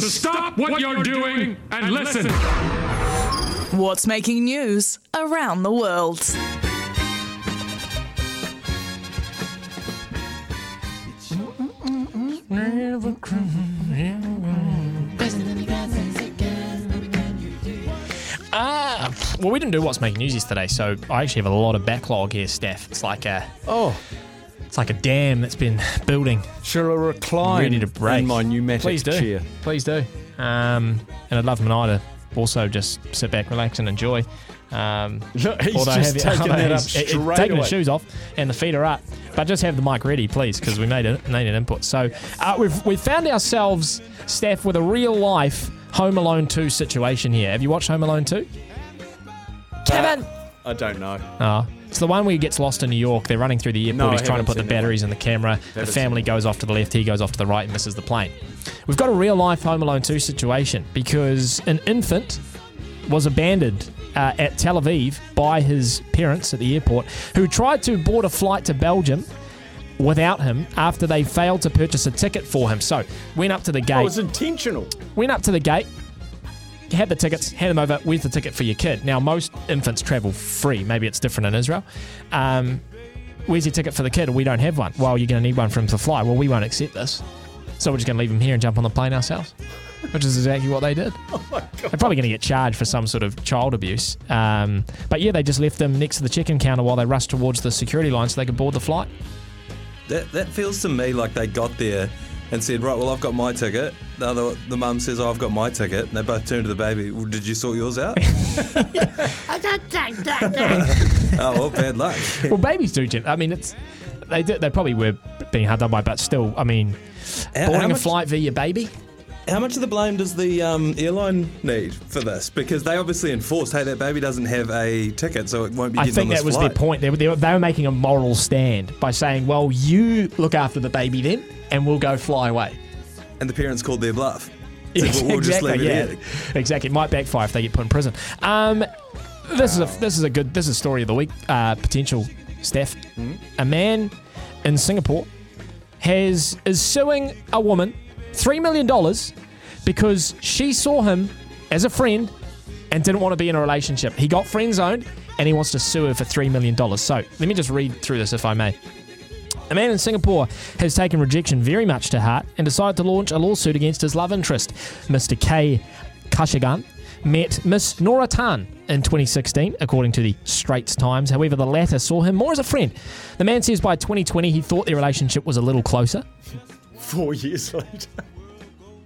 to stop what you're doing and listen. What's making news around the world? Ah, well, we didn't do what's making news yesterday, so I actually have a lot of backlog here, Steph. It's like a Oh, it's like a dam that's been building. shall I recline Ready to break. in my pneumatic Please do. chair? Please do. Um, and I'd love Manai to also just sit back, relax, and enjoy. Um, Look, he's although just have- taking that up he's- it- straight taking away. his shoes off and the feet are up. But just have the mic ready, please, because we made it made an input. So uh, we've we've found ourselves, Steph, with a real life Home Alone 2 situation here. Have you watched Home Alone 2? Kevin. I don't know. Oh. It's the one where he gets lost in New York. They're running through the airport. No, He's trying to put the batteries in the camera. The family goes off to the left. He goes off to the right and misses the plane. We've got a real life Home Alone 2 situation because an infant was abandoned uh, at Tel Aviv by his parents at the airport who tried to board a flight to Belgium without him after they failed to purchase a ticket for him. So went up to the Oh, gate it's intentional. went up to the gate, had the tickets, hand them over. Where's the ticket for your kid? Now, most infants travel free. Maybe it's different in Israel. Um, where's your ticket for the kid? We don't have one. Well, you're going to need one for him to fly. Well, we won't accept this. So we're just going to leave him here and jump on the plane ourselves, which is exactly what they did. They're probably going to get charged for some sort of child abuse. Um, but yeah, they just left them next to the check-in counter while they rushed towards the security line so they could board the flight. That that feels to me like they got there and said, right, well, I've got my ticket. The other, the mum says, oh, I've got my ticket. And they both turn to the baby. Well, did you sort yours out? I don't think that. oh, well, bad luck. Well, babies do. gen- I mean, it's they did, they probably were being hard done by, but still, I mean, boarding a flight via baby. How much of the blame does the um, airline need for this? Because they obviously enforced, hey, that baby doesn't have a ticket, so it won't be I think that was flight. their point. They were, they, were, they were making a moral stand by saying, well, you look after the baby then, and we'll go fly away. And the parents called their bluff. "Well, exactly. Yeah, it here." exactly. It might backfire if they get put in prison. Um, this is a this is a good this is a story of the week. Uh, potential Steph, Hmm? a man in Singapore has is suing a woman three million dollars because she saw him as a friend and didn't want to be in a relationship. He got friend zoned and he wants to sue her for three million dollars. So let me just read through this if I may. A man in Singapore has taken rejection very much to heart and decided to launch a lawsuit against his love interest, Mr. K. Kawshigan. Met Miss Nora Tan in 2016, according to the Straits Times. However, the latter saw him more as a friend. The man says by 2020 he thought their relationship was a little closer, Four years later.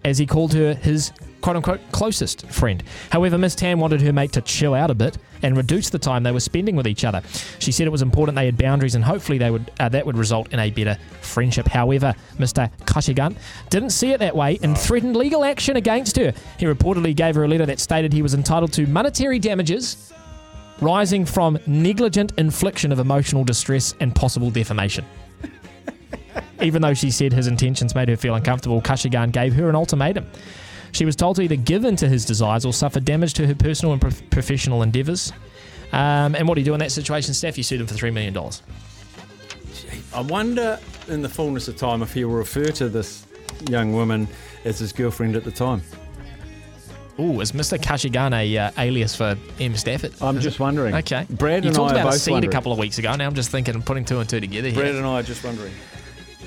as he called her his quote unquote closest friend. However, Miss Tan wanted her mate to chill out a bit and reduce the time they were spending with each other. She said it was important they had boundaries and hopefully they would uh, that would result in a better friendship. However, Mr. Kawshigan didn't see it that way and threatened legal action against her. He reportedly gave her a letter that stated he was entitled to monetary damages rising from negligent infliction of emotional distress and possible defamation. Even though she said his intentions made her feel uncomfortable, Kawshigan gave her an ultimatum. She was told to either give in to his desires or suffer damage to her personal and prof- professional endeavours. Um, and what do you do in that situation, Steph? You sued him for $3 million. I wonder, in the fullness of time, if he'll refer to this young woman as his girlfriend at the time. Ooh, is Mr. Kawshigan a uh, alias for M. Stafford? I'm just wondering. Okay. Brad you and talked I are about a seed a couple of weeks ago. Now I'm just thinking and putting two and two together here. Brad and I are just wondering.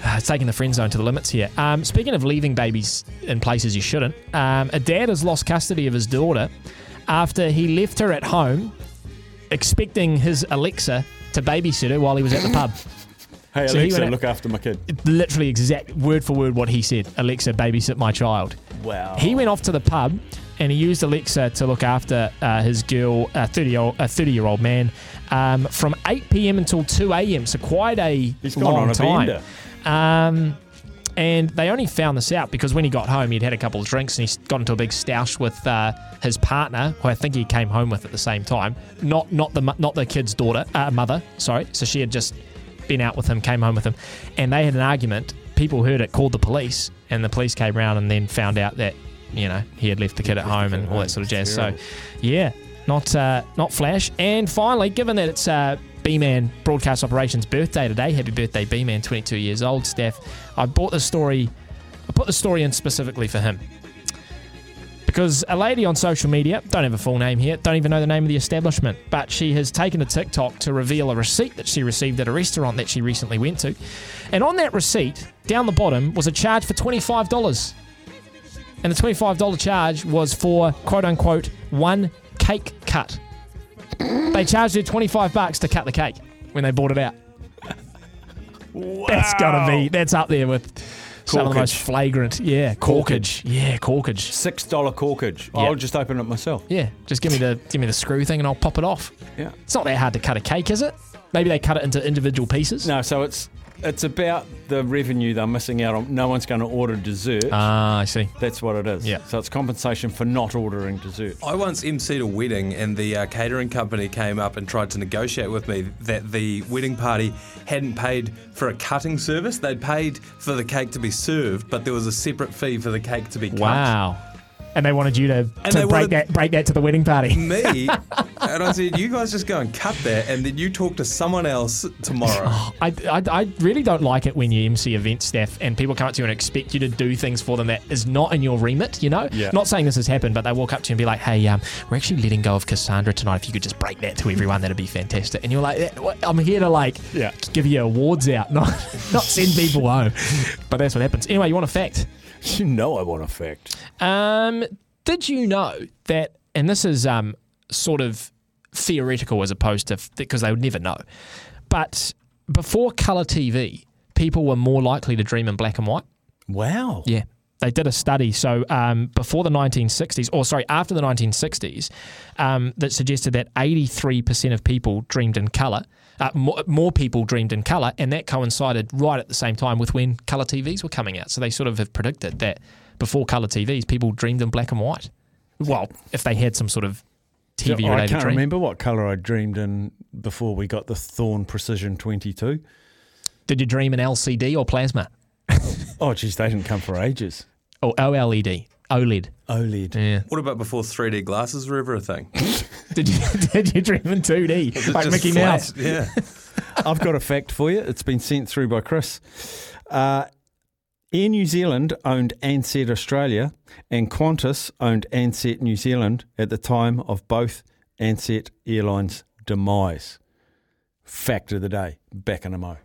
It's taking the friend zone to the limits here. Um, speaking of leaving babies in places you shouldn't, um, a dad has lost custody of his daughter after he left her at home, expecting his Alexa to babysit her while he was at the pub. Hey, So he Alexa, went out- look after my kid. Literally exact word for word what he said. Alexa, babysit my child. Wow. He went off to the pub and he used Alexa to look after uh, his girl, a 30 year old, a 30 year old man, um, from 8 p.m. until 2 a.m. So quite a He's gone long on a time. bender. Um, And they only found this out because when he got home, he'd had a couple of drinks and he got into a big stoush with uh, his partner, who I think he came home with at the same time. Not not the not the kid's daughter, uh, mother. Sorry. So she had just been out with him, came home with him, and they had an argument. People heard it, called the police, and the police came around and then found out that you know he had left the kid at home and all that sort of jazz. So, yeah, not uh, not flash. And finally, given that it's uh, B-Man Broadcast Operations birthday today, happy birthday, B-Man, 22 years old, Steph. I bought the story. I put the story in specifically for him because a lady on social media, don't have a full name here, don't even know the name of the establishment, but she has taken to TikTok to reveal a receipt that she received at a restaurant that she recently went to. And on that receipt, down the bottom, was a charge for $25. And the $25 charge was for quote unquote one cake cut. They charged her 25 bucks to cut the cake when they bought it out. wow. That's gotta be, that's up there with some of the most flagrant. Yeah, corkage. Yeah, corkage. Six dollar corkage. Yeah. I'll just open it myself. Yeah, just give me the give me the screw thing and I'll pop it off. Yeah. It's not that hard to cut a cake, is it? Maybe they cut it into individual pieces. No, so it's it's about the revenue they're missing out on. No one's going to order dessert. Ah, I see. That's what it is. Yeah. So it's compensation for not ordering dessert. I once emceed a wedding, and the uh, catering company came up and tried to negotiate with me that the wedding party hadn't paid for a cutting service. They'd paid for the cake to be served, but there was a separate fee for the cake to be cut. Wow. And they wanted you to, And to they break that break that to the wedding party. Me, and I said, "You guys just go and cut that, and then you talk to someone else tomorrow." I, I, I really don't like it when you MC event staff and people come up to you and expect you to do things for them that is not in your remit, you know? Yeah. Not saying this has happened, but they walk up to you and be like, hey, um, we're actually letting go of Cassandra tonight. If you could just break that to everyone, that'd be fantastic. And you're like, "Eh. I'm here to like Yeah. give you awards out, not, not send people home. But that's what happens. Anyway, you want a fact? You know I want a fact. Um, did you know that, and this is um, sort of theoretical as opposed to, because they would never know, but before colour TV, people were more likely to dream in black and white? Wow. Yeah. They did a study. So um, before the 1960s, or sorry, after the 1960s, um, that suggested that 83% of people dreamed in colour. Uh, more, more people dreamed in colour, and that coincided right at the same time with when colour TVs were coming out. So they sort of have predicted that before colour TVs, people dreamed in black and white. Well, if they had some sort of So TV I can't dream. remember what colour I dreamed in before we got the Thorn Precision 22. Did you dream in LCD or plasma? Oh, geez, they didn't come for ages. Or OLED? OLED. OLED. Yeah. What about before 3D glasses were ever a thing? Did you did you dream in 2D like Just Mickey flat, Mouse? Yeah. I've got a fact for you. It's been sent through by Chris. Uh, Air New Zealand owned Ansett Australia, and Qantas owned Ansett New Zealand at the time of both Ansett Airlines' demise. Fact of the day. Back in a mo.